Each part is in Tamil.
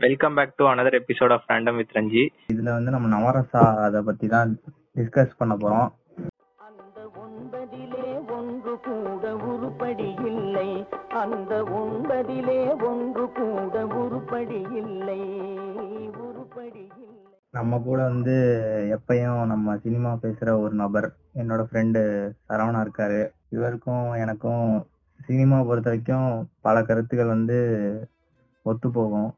Welcome back to another episode of random with Ranji இதுல வந்து நம்ம நவரசா அத பத்தி தான் டிஸ்கஸ் பண்ண போறோம். அந்த ஒன்பதிலே ஒன்று கூட உருப்படி இல்லை. அந்த ஒன்பதிலே ஒன்று கூட உருப்படி இல்லை. உருப்படி இல்லை. நம்ம கூட வந்து எப்பயும் நம்ம சினிமா பேசுற ஒரு நபர் என்னோட ஃப்ரெண்டு சரவணா இருக்காரு. இவருக்கும் எனக்கும் சினிமா பொறுத்த வரைக்கும் பல கருத்துக்கள் வந்து ஒத்து போகும்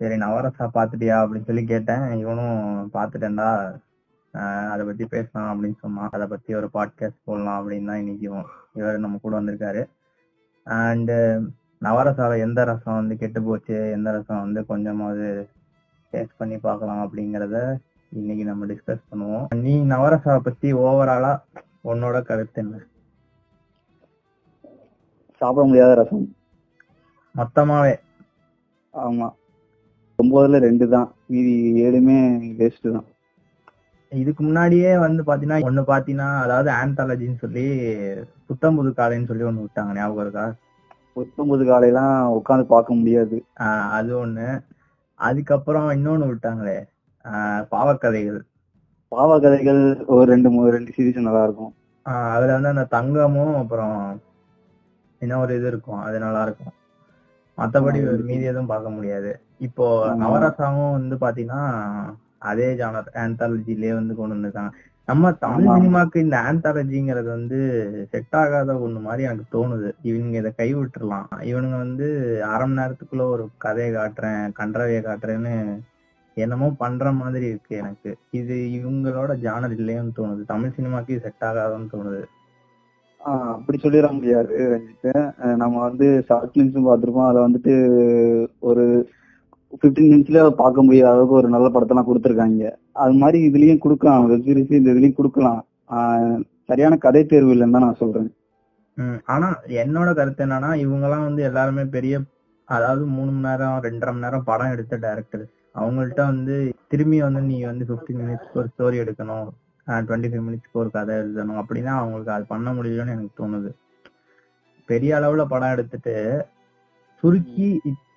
சரி நவரசா பாத்துட்டியா அப்படின்னு சொல்லி கேட்டேன். இவனும் பாத்துட்டேன்டா அதை பத்தி பேசலாம் அப்படின்னு சொன்னான். அதை பத்தி ஒரு பாட்காஸ்ட் போடலாம் அப்படின்னு தான் இன்னைக்கு இவர் நம்ம கூட வந்திருக்காரு. அண்ட் நவரசால எந்த ரசம் வந்து கெட்டு போச்சு எந்த ரசம் வந்து கொஞ்சமாவது டேஸ்ட் பண்ணி பார்க்கலாம் அப்படிங்கறத இன்னைக்கு நம்ம டிஸ்கஸ் பண்ணுவோம். நீ நவரசாவை பத்தி ஓவராலா உன்னோட கருத்து என்ன? சாப்பிட முடியாத ரசம். மொத்தமாவே. ஆமா. ஒன்பதுல ரெண்டு தான். மீதி ஏழுமே வேஸ்ட் தான். இதுக்கு முன்னாடியே வந்து பாத்தீங்கன்னா ஒண்ணு பாத்தீங்கன்னா அதாவது ஆந்தாலஜின்னு சொல்லி புத்தம் புது காலைன்னு சொல்லி ஒண்ணு விட்டாங்க ஞாபகம் இருக்கா? பத்தொன்பது காலையெல்லாம் உட்காந்து பார்க்க முடியாது. அது ஒண்ணு. அதுக்கப்புறம் இன்னொன்னு விட்டாங்களே பாவக்கதைகள். பாவ கதைகள் ஒரு ரெண்டு மூணு ரெண்டு சீரீஸ் நல்லா இருக்கும். அதுல வந்து அந்த தங்கமும் அப்புறம் இன்னும் ஒரு இது இருக்கும் அது நல்லா இருக்கும். மத்தபடி. மீதி எதுவும் பார்க்க முடியாது. இப்போ. நவரசாவும் வந்து பாத்தீங்கன்னா அதே ஜானர் ஆந்தாலஜிலே வந்து கொண்டு வந்திருக்காங்க. நம்ம தமிழ். சினிமாக்கு இந்த ஆந்தாலஜிங்கிறது வந்து செட் ஆகாத ஒண்ணு மாதிரி எனக்கு தோணுது. இவனுங்க இதை கை விட்டுறலாம் இவனுங்க வந்து அரை மணி நேரத்துக்குள்ள ஒரு கதையை காட்டுறேன் கன்றவையை காட்டுறேன்னு என்னமோ பண்ற மாதிரி இருக்கு எனக்கு. இது இவங்களோட ஜானர் இல்லையோன்னு தோணுது. தமிழ் சினிமாக்கு செட் ஆகாதுன்னு தோணுது. ஆஹ் அப்படி சொல்லிட முடியாது ரஞ்சித். நம்ம வந்து ஷார்ட் ஃபிலிம்ஸும் பார்த்திருப்போம். அதை வந்துட்டு ஒரு பிப்டீன் மினிட்ஸ்ல பார்க்க முடியாத அளவுக்கு ஒரு நல்ல படத்தெல்லாம் கொடுத்துருக்காங்க. அது மாதிரி இதுலயும் கொடுக்கலாம். வெப் சீரிஸ் இந்த இதுலயும் கொடுக்கலாம். ஆஹ் சரியான கதை தேர்வு இல்லைன்னு தான் நான் சொல்றேன். ஆனா என்னோட கருத்து என்னன்னா இவங்கெல்லாம் வந்து எல்லாருமே பெரிய அதாவது மூணு மணி நேரம் ரெண்டரை மணி நேரம் படம் எடுத்த டேரக்டர் அவங்கள்ட்ட வந்து திரும்பி வந்து நீ வந்து 15 மினிட்ஸ்க்கு ஒரு ஸ்டோரி எடுக்கணும். டுவெண்ட்டி ஃபைவ் மினிட்ஸ்க்கு ஒரு கதை எழுதணும். அப்படின்னா அவங்களுக்கு அது பண்ண முடியலன்னு எனக்கு தோணுது. பெரிய அளவுல படம் எடுத்துட்டு சுருக்கி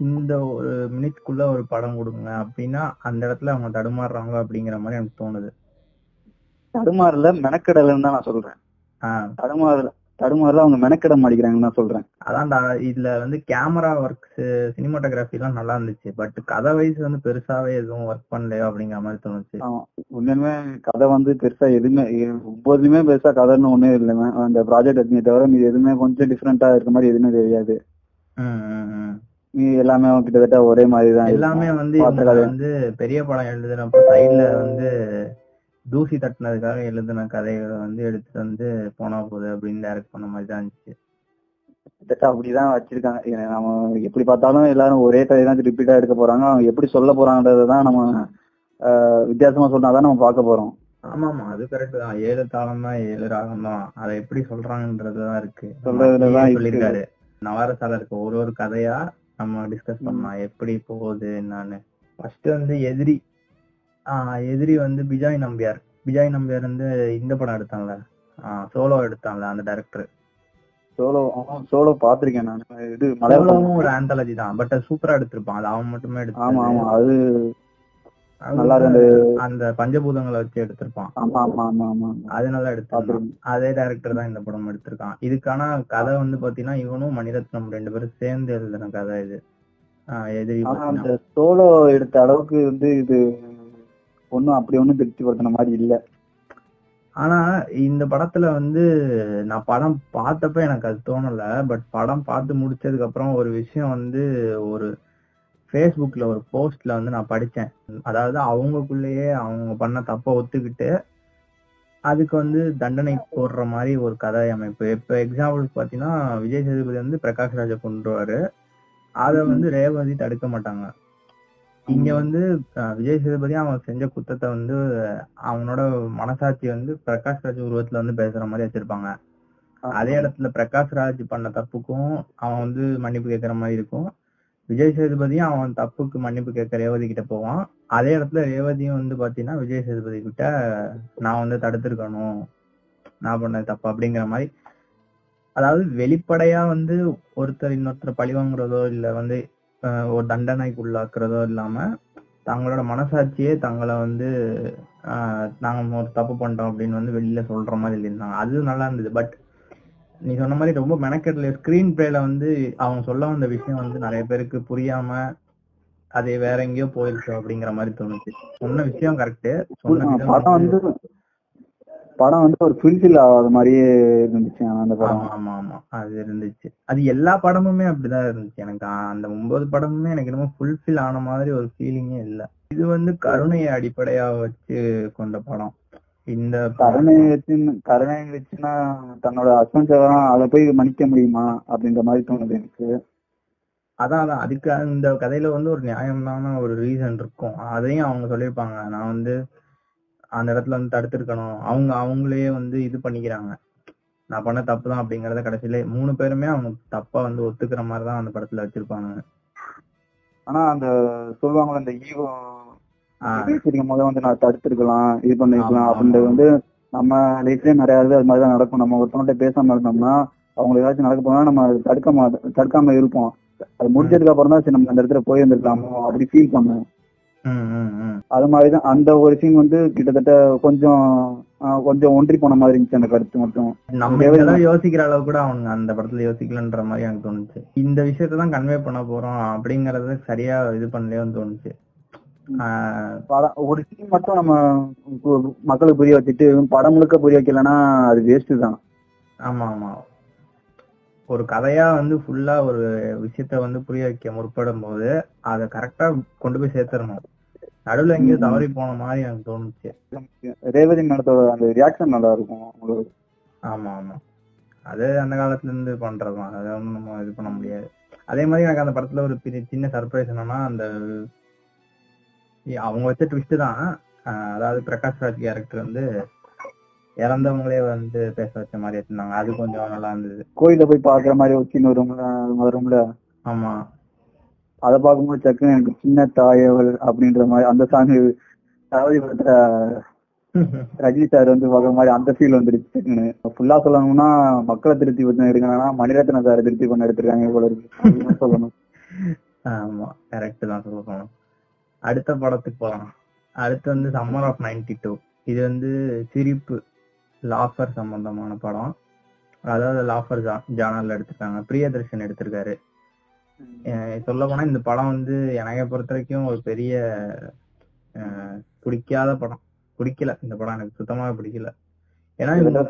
இந்த ஒரு மினிட்ஸ்க்குள்ள ஒரு படம் கொடுங்க அப்படின்னா அந்த இடத்துல அவங்க தடுமாறுறாங்க அப்படிங்கிற மாதிரி எனக்கு தோணுது. தடுமாறல மெனக்கடலைன்னு தான் நான் சொல்றேன். தடுமாறல தடுமாறல அவங்க மெனக்கட மாட்டேங்கிறாங்கன்னு தான் சொல்றேன். அதான்டா இதுல வந்து கேமரா ஒர்க்ஸ் சினிமாட்டோகிராஃபி எல்லாம் நல்லா இருந்துச்சு. பட் கதை வைஸ் வந்து பெருசாவே எதுவும் ஒர்க் பண்ணலையோ அப்படிங்கிற மாதிரி தோணுச்சு. உண்மையுமே கதை வந்து பெருசா எதுவுமே ஒவ்வொருலையுமே பெருசா கதைன்னு ஒண்ணே இல்லைங்க. அந்த ப்ராஜெக்ட் தவிர மீது எதுவுமே கொஞ்சம் டிஃப்ரெண்டா இருக்க மாதிரி எதுவுமே தெரியாது. எல்லாமே கிட்டத்தட்ட ஒரே மாதிரி தான் எல்லாமே. வந்து. வந்து பெரிய படம் எழுதுறப்ப சைட்ல வந்து தூசி தட்டினதுக்காக எழுதின கதைகளை வந்து எடுத்துட்டு வந்து போனா போகுது அப்படின்னு டைரக்ட் பண்ண மாதிரி தான் இருந்துச்சு. கிட்டத்தட்ட அப்படிதான் வச்சிருக்காங்க. நம்ம எப்படி பார்த்தாலும் எல்லாரும் ஒரே கதை தான் ரிப்பீட்டா எடுக்க போறாங்க. அவங்க எப்படி சொல்ல போறாங்கன்றதை தான் நம்ம வித்தியாசமா சொன்னாதான் நம்ம பார்க்க போறோம். ஆமா ஆமா அது கரெக்ட் தான். ஏழு தாளம் தான் ஏழு ராகம் தான். அதை எப்படி சொல்றாங்கன்றதுதான் இருக்கு. சொல்றதுலதான். சொல்லியிருக்காரு. நவரசால இருக்க ஒரு ஒரு கதையா நம்ம டிஸ்கஸ் பண்ணலாம். எப்படி போகுது என்னன்னு. ஃபர்ஸ்ட் வந்து எதிரி. ஆஹ் எதிரி வந்து பிஜாய் நம்பியார். பிஜாய் நம்பியார் வந்து இந்த படம் எடுத்தான்ல. சோலோ எடுத்தான்ல அந்த டைரக்டர் சோலோ சோலோ பாத்திருக்கேன் நான். இது மலையாளம் சோலோவும் ஒரு ஆந்தாலஜி தான். பட் சூப்பரா எடுத்திருப்பான். அது அவன் மட்டுமே ஆமா ஆமா. அது அது நல்லா இருக்கு. அந்த பஞ்சபூதங்களை வச்சு எடுத்திருப்பான். ஆமா ஆமா ஆமா ஆமா. அது நல்லா எடுத்திருந்தான் பாத்திருக்கேன் அதே டைரக்டர் தான் இந்த படம் எடுத்திருக்கான். இதுக்கான கதை வந்து பாத்தீங்கன்னா இவனும் மணிரத்னம் ரெண்டு பேரும் சேர்ந்து எழுதின கதை இது. எதிரி. அந்த சோலோ எடுத்த அளவுக்கு வந்து இது ஒண்ணும் அப்படி ஒண்ணும் திருப்திப்படுத்தின மாதிரி இல்ல. ஆனா இந்த படத்துல வந்து நான் படம் பார்த்தப்ப எனக்கு அது தோணல. பட் படம் பார்த்து முடிச்சதுக்கு அப்புறம் ஒரு விஷயம் வந்து ஒரு ஃபேஸ்புக்ல ஒரு போஸ்ட்ல வந்து நான் படிச்சேன். அதாவது அவங்களுக்குள்ளேயே அவங்க பண்ண தப்ப ஒத்துக்கிட்டு அதுக்கு வந்து தண்டனை போடுற மாதிரி ஒரு கதை அமைப்பு. இப்ப எக்ஸாம்பிளுக்கு பாத்தீங்கன்னா விஜய் சேதுபதி வந்து பிரகாஷ் ராஜை கொண்டுருவாரு அதை வந்து ரேவதி தடுக்க மாட்டாங்க. இங்க வந்து விஜய் சேதுபதி அவன் செஞ்ச குத்தத்தை வந்து அவனோட மனசாட்சி வந்து பிரகாஷ் ராஜ் உருவத்துல வந்து பேசுற மாதிரி வச்சிருப்பாங்க. அதே இடத்துல பிரகாஷ் ராஜ் பண்ண தப்புக்கும் அவன் வந்து மன்னிப்பு கேட்கற மாதிரி இருக்கும். விஜய் சேதுபதியும் அவன் தப்புக்கு மன்னிப்பு கேட்க ரேவதி கிட்ட போவான். அதே இடத்துல ரேவதியும் வந்து பாத்தீங்கன்னா விஜய் சேதுபதி கிட்ட நான் வந்து தடுத்திருக்கணும். நான் பண்ண தப்பு அப்படிங்கிற மாதிரி. அதாவது வெளிப்படையா வந்து ஒருத்தர் இன்னொருத்தர் பழி வாங்குறதோ இல்ல வந்து ஒரு தண்டனைக்கு உள்ளாக்குறதோ இல்லாம தங்களோட மனசாட்சியே தங்களை வந்து ஆஹ், நாங்க ஒரு தப்பு பண்றோம் அப்படின்னு வந்து வெளியில சொல்ற மாதிரி இருந்தாங்க அது நல்லா இருந்தது. பட் நீ சொன்ன மாதிரி ரொம்ப மெனக்கெடல. ஸ்கிரீன் பிளேல வந்து அவங்க சொல்ல வந்த விஷயம் வந்து நிறைய பேருக்கு புரியாம அது வேற எங்கேயோ போயிருக்கு அப்படிங்கிற மாதிரி தோணுச்சு. சொன்ன விஷயம் கரெக்ட் படம் வந்து படம் வந்து ஒரு ஃபுல்ஃபில் ஆகாத மாதிரியே இருந்துச்சு அந்த படம். ஆமா ஆமா அது இருந்துச்சு. அது எல்லா படமுமே அப்படிதான் இருந்துச்சு. எனக்கு அந்த ஒன்பது படமுமே எனக்கு என்னமோ ஃபுல்ஃபில் ஆன மாதிரி ஒரு ஃபீலிங்கே இல்ல. இது வந்து கருணையை அடிப்படையா வச்சு கொண்ட படம். இந்த கருணை வச்சு கருணை வச்சுன்னா தன்னோட ஹஸ்பண்ட் அதை போய் மன்னிக்க முடியுமா அப்படின்ற மாதிரி தோணுது எனக்கு. அதான் அதான். அதுக்கு இந்த கதையில வந்து ஒரு நியாயமான ஒரு ரீசன் இருக்கும். அதையும் அவங்க சொல்லியிருப்பாங்க. நான் வந்து அந்த இடத்துல வந்து தடுத்திருக்கணும். அவங்க அவங்களே வந்து இது பண்ணிக்கிறாங்க. நான் பண்ண தப்பு தான் அப்படிங்கறத கடைசியில மூணு பேருமே அவங்க தப்பா வந்து ஒத்துக்கிற மாதிரி தான் அந்த படத்துல வச்சிருப்பாங்க. ஆனா அந்த சொல்லுவாங்கல்ல அந்த ஈகோ பேசிருக்கும் போது வந்து நான் தடுத்திருக்கலாம் இது பண்ணிருக்கலாம் அப்படின்றது. வந்து நம்ம லைஃப்லயே நிறைய இது அது மாதிரிதான் நடக்கும். நம்ம ஒருத்தவங்கள்ட்ட பேசாம இருந்தோம்னா அவங்களுக்கு ஏதாச்சும் நடக்க போனா நம்ம மாட்டோம் தடுக்காம இருப்போம். அது முடிஞ்சதுக்கு அப்புறம் தான் சரி நம்ம அந்த இடத்துல போய் இருந்திருக்கலாமோ அப்படி ஃபீல் பண்ணுவோம். அது மாதிரிதான் அந்த ஒரு சீன் வந்து கிட்டத்தட்ட கொஞ்சம் கொஞ்சம் ஒன்றி போன மாதிரி இருந்துச்சு அந்த கருத்து மட்டும். நம்ம யோசிக்கிற அளவு கூட அவங்க அந்த படத்துல யோசிக்கலன்ற மாதிரி எனக்கு தோணுச்சு. இந்த விஷயத்த தான் கன்வே பண்ண போறோம் அப்படிங்கறத சரியா இது பண்ணலையோன்னு தோணுச்சு. படம் ஒரு சீன் மட்டும் நம்ம மக்களுக்கு புரிய வச்சுட்டு படம் முழுக்க புரிய வைக்கலன்னா அது வேஸ்ட் தான். ஆமா ஆமா. ஒரு கதையா வந்து ஃபுல்லா ஒரு விஷயத்த வந்து புரிய வைக்க முற்படும் போது அதை கரெக்டா கொண்டு போய் சேர்த்துடணும். நடுவுல எங்கேயோ. தவறி போன மாதிரி எனக்கு தோணுச்சு. ரேவதி மேடத்தோட அந்த ரியாக்ஷன் நல்லா இருக்கும் உங்களுக்கு. ஆமா ஆமா. அது அந்த காலத்துல இருந்து பண்றதுதான். அதை ஒண்ணும் நம்ம இது பண்ண முடியாது. அதே மாதிரி எனக்கு அந்த படத்துல ஒரு சின்ன சர்ப்ரைஸ் என்னன்னா அந்த அவங்க வச்ச ட்விஸ்ட் தான். அதாவது பிரகாஷ் ராஜ் கேரக்டர் வந்து இறந்தவங்களே வந்து பேச வச்ச மாதிரி வச்சிருந்தாங்க அது கொஞ்சம் நல்லா இருந்தது. கோயில போய் பாக்குற மாதிரி ஒரு சீன் வரும்ல வரும்ல? ஆமா. அதை பார்க்கும்போது டக்குன்னு எனக்கு சின்ன தாயவள் அப்படின்ற மாதிரி அந்த சாங் படத்துல ரஜினி சார் வந்து பார்க்குற மாதிரி அந்த ஃபீல் வந்துருச்சு டக்குன்னு. ஃபுல்லா சொல்லணும்னா மக்களை திருப்தி பண்ண எடுக்கணும்னா மணிரத்ன சார் திருப்தி பண்ண எடுத்திருக்காங்க அப்படின்னு சொல்லணும். ஆமா கரெக்ட் தான் சொல்லணும் அடுத்த படத்துக்கு போலாம் அடுத்து வந்து சம்மர் ஆஃப் 92 டூ இது வந்து சிரிப்பு லாஃபர் சம்பந்தமான படம். அதாவது லாஃபர் ஜானர்ல எடுத்திருக்காங்க. பிரியதர்ஷன் எடுத்திருக்காரு. சொல்ல போனா இந்த படம் வந்து எனக்கு பொறுத்த வரைக்கும் ஒரு பெரிய அஹ், பிடிக்காத படம். பிடிக்கல. இந்த படம் எனக்கு சுத்தமாவே பிடிக்கல. ஏன்னா இவங்க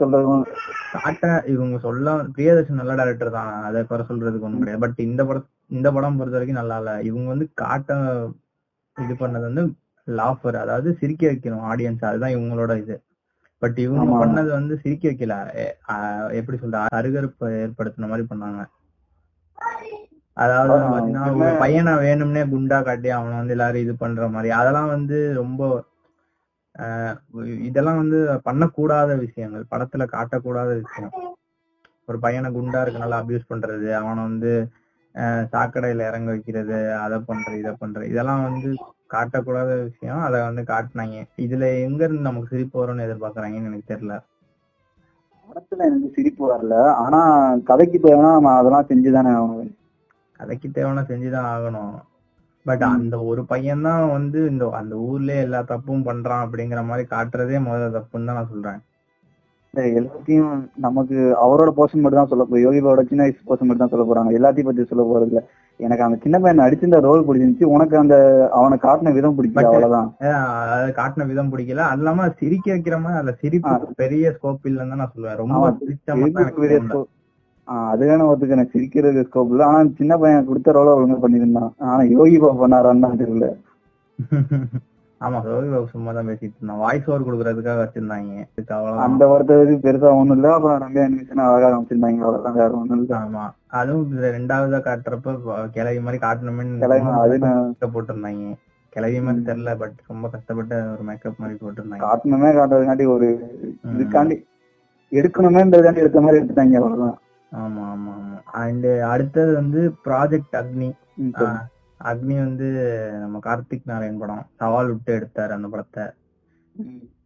காட்ட இவங்க சொல்ல பிரியதர்ஷன் நல்ல டேரக்டர் தான். அதை குறை சொல்றதுக்கு ஒண்ணும் கிடையாது. பட் இந்த படம் இந்த படம் பொறுத்த வரைக்கும் நல்லா இல்ல. இவங்க வந்து காட்ட இது பண்ணது வந்து லாஃபர் அதாவது சிரிக்க வைக்கணும் ஆடியன்ஸ் அதுதான் இவங்களோட இது. பட் இவங்க. பண்ணது வந்து சிரிக்க வைக்கல. எப்படி சொல்ற அருகருப்பு ஏற்படுத்தின மாதிரி பண்ணாங்க. அதாவது பாத்தீங்கன்னா ஒரு பையனை வேணும்னே குண்டா காட்டி அவனை வந்து எல்லாரும் இது பண்ற மாதிரி. அதெல்லாம் வந்து ரொம்ப இதெல்லாம் வந்து பண்ணக்கூடாத விஷயங்கள். படத்துல காட்டக்கூடாத விஷயம். ஒரு பையனை குண்டா இருக்கனால அபியூஸ் பண்றது அவனை வந்து சாக்கடையில இறங்க வைக்கிறது அதை பண்ற இதை பண்ற. இதெல்லாம் வந்து காட்டக்கூடாத விஷயம். அதை வந்து காட்டினாங்க. இதுல எங்க இருந்து நமக்கு சிரிப்பு வரும்னு எதிர்பார்க்கறாங்கன்னு எனக்கு தெரியல. படத்துல எனக்கு சிரிப்பு வரல. ஆனா கதைக்கு தேவைன்னா நம்ம அதெல்லாம் செஞ்சுதானே ஆகணும். கதைக்கு தேவையான செஞ்சுதான் ஆகணும். பட். அந்த ஒரு பையன் தான் வந்து இந்த அந்த ஊர்லயே எல்லா தப்பும் பண்றான் அப்படிங்கிற மாதிரி காட்டுறதே முதல்ல தப்புன்னு தான் நான் சொல்றேன். எல்லாத்தையும் நமக்கு அவரோட போர்ஷன் மட்டும் தான் சொல்ல போறோம். யோகிபாவோட சின்ன வயசு போர்ஷன் மட்டும் தான் சொல்ல போறாங்க. எல்லாத்தையும் பத்தி சொல்ல போறது இல்ல எனக்கு அந்த சின்ன பையன் அடிச்சிருந்த ரோல் பிடிச்சிருந்துச்சு. உனக்கு அந்த அவனை காட்டின விதம் பிடிக்கல அவ்வளவுதான். காட்டின விதம் பிடிக்கல. அது இல்லாம சிரிக்க வைக்கிற மாதிரி அதுல சிரிப்பு பெரிய ஸ்கோப் இல்லைன்னு தான் நான் சொல்லுவேன். ரொம்ப அது வேணும் ஒருத்துக்கு எனக்கு சிரிக்கிறது ஸ்கோப் இல்ல. ஆனா சின்ன பையன் கொடுத்த ரோல ஒழுங்கா பண்ணிருந்தான் ஆனா யோகி பாபு பண்ணாரான்னு தெரியல. ஆமா. பாபு சும்மா தான் பேசிட்டு இருந்தான் வாய்ஸ் ஓவர் கொடுக்கறதுக்காக வச்சிருந்தாங்க. அந்த வார்த்தை பெருசா ஒண்ணும் இல்ல. அப்புறம் ரம்யா அனிமேஷன் அழகா காமிச்சிருந்தாங்க. அவ்வளவுதான். வேற ஒண்ணும் இல்ல. ஆமா. அதுவும் ரெண்டாவதா காட்டுறப்ப வ- கிழவி மாதிரி கஷ்டப்பட்டு போட்டிருந்தாங்க. கிழவி மாதிரி தெரியல பட் ரொம்ப கஷ்டப்பட்டு ஒரு மேக்கப் மாதிரி போட்டிருந்தாங்க. காட்டணுமே காட்டுறதுக்காண்டி ஒரு. இதுக்காண்டி எடுக்கணுமேன்றதுக்காண்டி எடுத்த மாதிரி எடுத்துட்டாங்க. அவ்வளவுதான். ஆமா ஆமா ஆமா. அண்ட் அடுத்தது வந்து ப்ராஜெக்ட் அக்னி அக்னி வந்து நம்ம கார்த்திக் நாராயண் படம். சவால் விட்டு எடுத்தாரு அந்த படத்தை.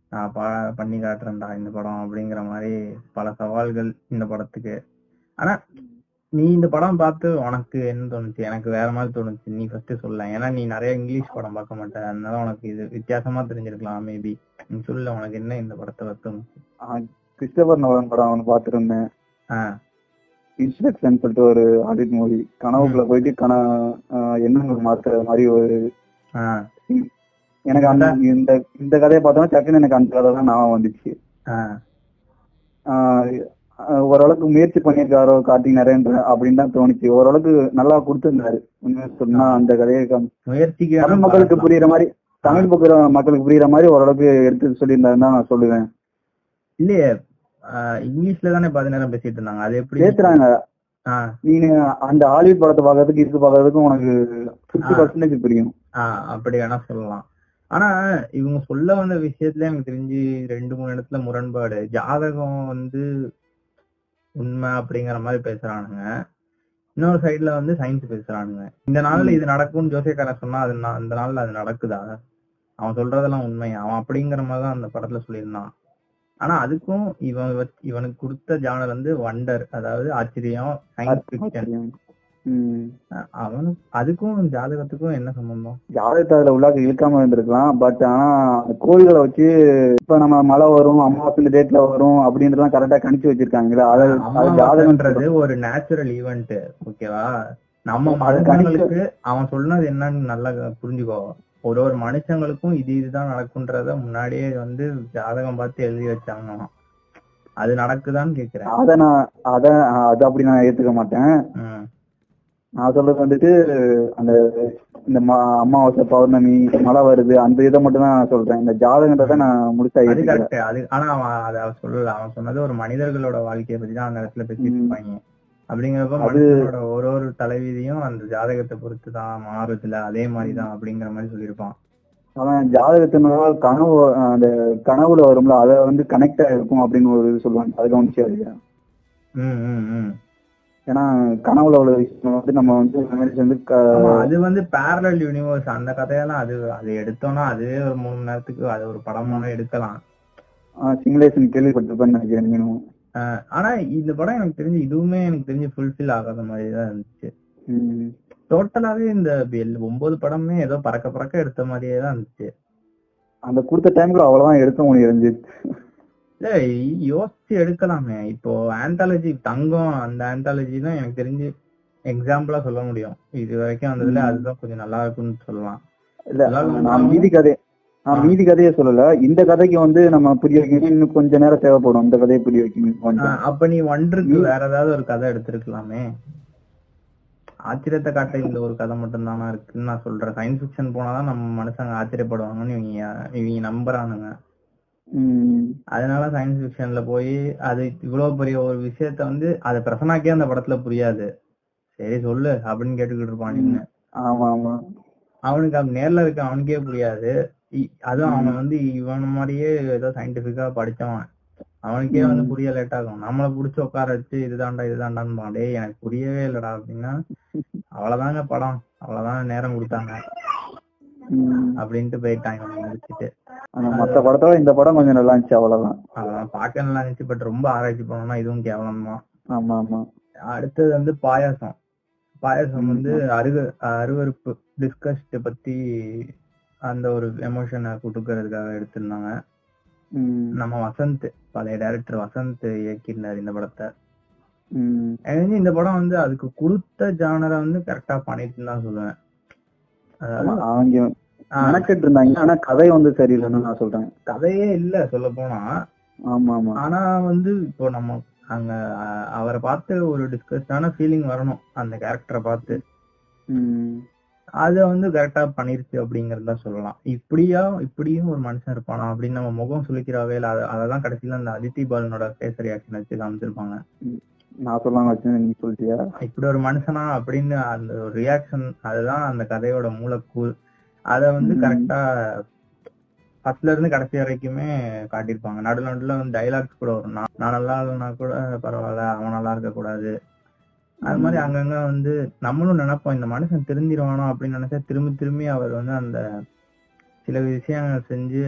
நான் பா- பண்ணி காட்டுறேன்டா இந்த படம் அப்படிங்கிற மாதிரி பல சவால்கள் இந்த படத்துக்கு. ஆனா நீ இந்த படம் பார்த்து உனக்கு என்ன தோணுச்சு? எனக்கு வேற மாதிரி தோணுச்சு. நீ ஃபர்ஸ்ட் சொல்ல. ஏன்னா நீ நிறைய இங்கிலீஷ் படம் பார்க்க மாட்ட. அதனால உனக்கு இது வித்தியாசமா தெரிஞ்சிருக்கலாம் மேபி நீ சொல்ல உனக்கு என்ன இந்த படத்தை பத்தி கிறிஸ்டபர் நோலன் படம் ஒன்று பார்த்துருந்தேன். ஆ இன்ஸ்ட்ரக்ஷன் சொல்லிட்டு ஒரு ஆடிட் மூவி. கனவுக்குள்ள போயிட்டு கன எண்ணங்கள் மாத்துற மாதிரி ஒரு எனக்கு அந்த இந்த இந்த கதையை பார்த்தோன்னா டக்குன்னு எனக்கு அந்த கதை தான் ஞாபகம் வந்துச்சு. ஓரளவுக்கு முயற்சி பண்ணியிருக்காரோ கார்த்திக் நரேந்திர அப்படின்னு தான் தோணுச்சு. ஓரளவுக்கு நல்லா கொடுத்திருந்தாரு. சொன்னா அந்த கதையை முயற்சிக்கு தமிழ் மக்களுக்கு. புரியுற மாதிரி தமிழ் மக்களுக்கு புரியுற மாதிரி ஓரளவுக்கு எடுத்து சொல்லியிருந்தாருன்னு தான் நான் சொல்லுவேன். இல்லையே இங்கிலீஷ்ல தானே பாதி நேரம் பேசிட்டு இருந்தாங்க அது எப்படி? பேசுறாங்க. நீங்க அந்த ஹாலிவுட் படத்தை பார்க்கறதுக்கு இது பார்க்கறதுக்கும் உனக்கு பிப்டி பர்சன்டேஜ் புரியும். அப்படி வேணா சொல்லலாம். ஆனா இவங்க சொல்ல வந்த விஷயத்துல எனக்கு தெரிஞ்சு ரெண்டு மூணு இடத்துல முரண்பாடு. ஜாதகம் வந்து உண்மை அப்படிங்கிற மாதிரி பேசுறானுங்க. இன்னொரு சைடுல வந்து சயின்ஸ் பேசுறானுங்க. இந்த நாள்ல இது நடக்கும்னு ஜோசியக்காரன் சொன்னா அது அந்த நாள்ல அது நடக்குதா? அவன் சொல்றதெல்லாம் உண்மை. அவன் அப்படிங்கிற மாதிரி தான் அந்த படத்துல சொல்லியிருந்தான். ஆனா அதுக்கும் இவன் இவனுக்கு கொடுத்த ஜானர் வந்து வண்டர் அதாவது ஆச்சரியம் சயின்ஸ் ஃபிக்ஷன் ம். அவனுக்கு அதுக்கும் ஜாதகத்துக்கும் என்ன சம்பந்தம்? ஜாதகத்தை அதுல உள்ளாக்க இழுக்காம இருந்திருக்கலாம் பட் ஆனா கோயில்களை வச்சு இப்ப நம்ம மழை வரும் அமாவாசை டேட்ல வரும் அப்படின்றதெல்லாம் கரெக்டா கணிச்சு வச்சிருக்காங்களா அது அது ஜாதகம் அமாவாசைன்றது ஒரு நேச்சுரல் ஈவெண்ட் ஓகேவா நம்ம அது மனுஷங்களுக்கு அவன் சொன்னது என்னன்னு நல்லா புரிஞ்சுக்கோ. ஒரு ஒரு மனுஷங்களுக்கும் இது இதுதான் நடக்குன்றத முன்னாடியே வந்து ஜாதகம் பார்த்து எழுதி வச்சாங்க அது நடக்குதான்னு கேக்குறேன். அத நான் அத அது அப்படி நான் ஏத்துக்க மாட்டேன். நான் சொல்றது வந்துட்டு அந்த இந்த அமாவாசை பௌர்ணமி மழை வருது அந்த இதை மட்டும் தான் நான் சொல்றேன். இந்த ஜாதகன்றத நான் முழுசா அது கரெக்ட். அது ஆனா அவன் அதை சொல்லல அவன் சொன்னது ஒரு மனிதர்களோட வாழ்க்கையை பத்தி தான் அந்த இடத்துல பேசிட்டு. இருப்பாங்க. அப்படிங்கிறப்ப மனுஷனோட ஒரு ஒரு தலைவிதியும் அந்த ஜாதகத்தை பொறுத்து தான் மாறுதுல அதே மாதிரிதான் அப்படிங்கிற மாதிரி சொல்லியிருப்பான். அவன் ஜாதகத்தினால கனவு அந்த கனவுல வரும்ல அத வந்து கனெக்ட் ஆயிருக்கும் அப்படின்னு ஒரு இது சொல்லுவாங்க. அது கவனிச்சு ம் ஏன்னா கனவுல உள்ள விஷயம் வந்து நம்ம வந்து வந்து அது வந்து பேரலல் யூனிவர்ஸ் அந்த கதையெல்லாம் அது அது எடுத்தோம்னா அதுவே ஒரு மூணு நேரத்துக்கு அது ஒரு படமாக எடுக்கலாம். சிமுலேஷன் கேள்விப்பட்டிருப்பேன்னு நினைக்கிறேன் ஆனா இந்த படம் எனக்கு தெரிஞ்சு இதுவுமே எனக்கு தெரிஞ்சு ஃபுல்ஃபில் ஆகாத மாதிரி தான் இருந்துச்சு. டோட்டலாவே இந்த ஒன்பது படமே ஏதோ பறக்க பறக்க எடுத்த மாதிரியே தான் இருந்துச்சு. அந்த கொடுத்த டைம்ல அவ்வளவுதான் எடுக்க முடியும் இல்ல யோசிச்சு எடுக்கலாமே. இப்போ ஆந்தாலஜி தங்கம் அந்த ஆந்தாலஜி தான் எனக்கு தெரிஞ்சு எக்ஸாம்பிளா சொல்ல முடியும். இது வரைக்கும் ம். அதுதான் கொஞ்சம் நல்லா இருக்கும்னு சொல்லலாம். இல்ல நான் மீதி கதை நான். மீதி கதையை சொல்லல. இந்த கதைக்கு வந்து நம்ம புரிய வைக்கணும் இன்னும் கொஞ்ச நேரம் தேவைப்படும். இந்த கதையை புரிய வைக்கணும் கொஞ்சம். அப்ப நீ ஒன்றுக்கு வேற ஏதாவது ஒரு கதை எடுத்திருக்கலாமே? ஆச்சரியத்தை காட்ட இந்த ஒரு கதை மட்டும் தானா இருக்குன்னு நான் சொல்றேன். சயின்ஸ் ஃபிக்ஷன் போனாதான் நம்ம மனுஷங்க ஆச்சரியப்படுவாங்கன்னு இவங்க இவங்க நம்புறானுங்க. அதனால சயின்ஸ் ஃபிக்ஷன்ல போய் அது இவ்வளவு பெரிய ஒரு விஷயத்த வந்து அதை பிரசனாக்கே அந்த படத்துல புரியாது. சரி சொல்லு அப்படின்னு கேட்டுக்கிட்டு இருப்பான் நின்னு. ஆமா ஆமா. அவனுக்கு நேர்ல இருக்க அவனுக்கே புரியாது. அதுவும் அவன் வந்து இவன் மாதிரியே ஏதோ சயின்டிபிக்கா படிச்சவன். அவனுக்கே வந்து. புரிய லேட் ஆகும். நம்மள புடிச்சு உட்கார வச்சு இதுதான்டா இதுதான்டான்னு டேய் எனக்கு புரியவே இல்லடா அப்படின்னா அவ்வளவுதாங்க படம். அவ்வளவுதான் நேரம் கொடுத்தாங்க. அப்படின்ட்டு போயிட்டாங்க. முடிச்சுட்டு. மத்த படத்தோட இந்த படம் கொஞ்சம் நல்லா இருந்துச்சு அவ்வளவுதான். அதான் பார்க்க நல்லா இருந்துச்சு பட் ரொம்ப ஆராய்ச்சி பண்ணோம்னா இதுவும் கேவலம் தான் ஆமா ஆமா. அடுத்தது வந்து பாயாசம். பாயாசம். வந்து அருக அருவருப்பு டிஸ்கஸ்ட் பத்தி அந்த ஒரு எமோஷனை கொடுக்கறதுக்காக எடுத்திருந்தாங்க. நம்ம வசந்த் பழைய டைரக்டர் வசந்த் இயக்கியிருந்தார் இந்த படத்தை. எனக்கு இந்த படம் வந்து அதுக்கு கொடுத்த ஜானரை வந்து கரெக்டா பண்ணிட்டு தான் சொல்லுவேன். இருந்தாங்க ஆனா கதை வந்து சரியில்லைன்னு நான் சொல்றேன். கதையே இல்ல சொல்ல போனா ஆமா ஆமா. ஆனா வந்து இப்போ நம்ம அங்க அவரை பார்த்து ஒரு டிஸ்கஸ்டான ஃபீலிங் வரணும் அந்த கேரக்டரை பார்த்து. அத வந்து கரெக்டா பண்ணிருச்சு அப்படிங்கறத சொல்லலாம். இப்படியா இப்படியும் ஒரு மனுஷன் இருப்பானா அப்படின்னு நம்ம முகம் சுளிக்கிறாவே இல்ல அத- அததான் கடைசியில அந்த அதித்தி பாலனோட ஃபேஸ் ரியாக்ஷன் வச்சு காமிச்சிருப்பாங்க. நான் சொல்லாம வச்சு நீ சொல்லிட்டியா? இப்படி ஒரு மனுஷனா அப்படின்னு அந்த ஒரு ரியாக்ஷன் அதுதான் அந்த கதையோட மூலக்கூறு. அத வந்து. கரெக்டா ஃபர்ஸ்ட்ல இருந்து கடைசி வரைக்குமே காட்டியிருப்பாங்க. நடு நடுல வந்து டைலாக்ஸ் கூட வரும். நான் நான் நல்லா இல்லைன்னா கூட பரவாயில்ல அவன் நல்லா இருக்க கூடாது அது மாதிரி அங்கங்க வந்து நம்மளும் நினைப்போம் இந்த மனுஷன் திருந்திருவானோ அப்படின்னு நினைச்சா திரும்பி திரும்பி அவர் வந்து அந்த சில விஷயங்கள் செஞ்சு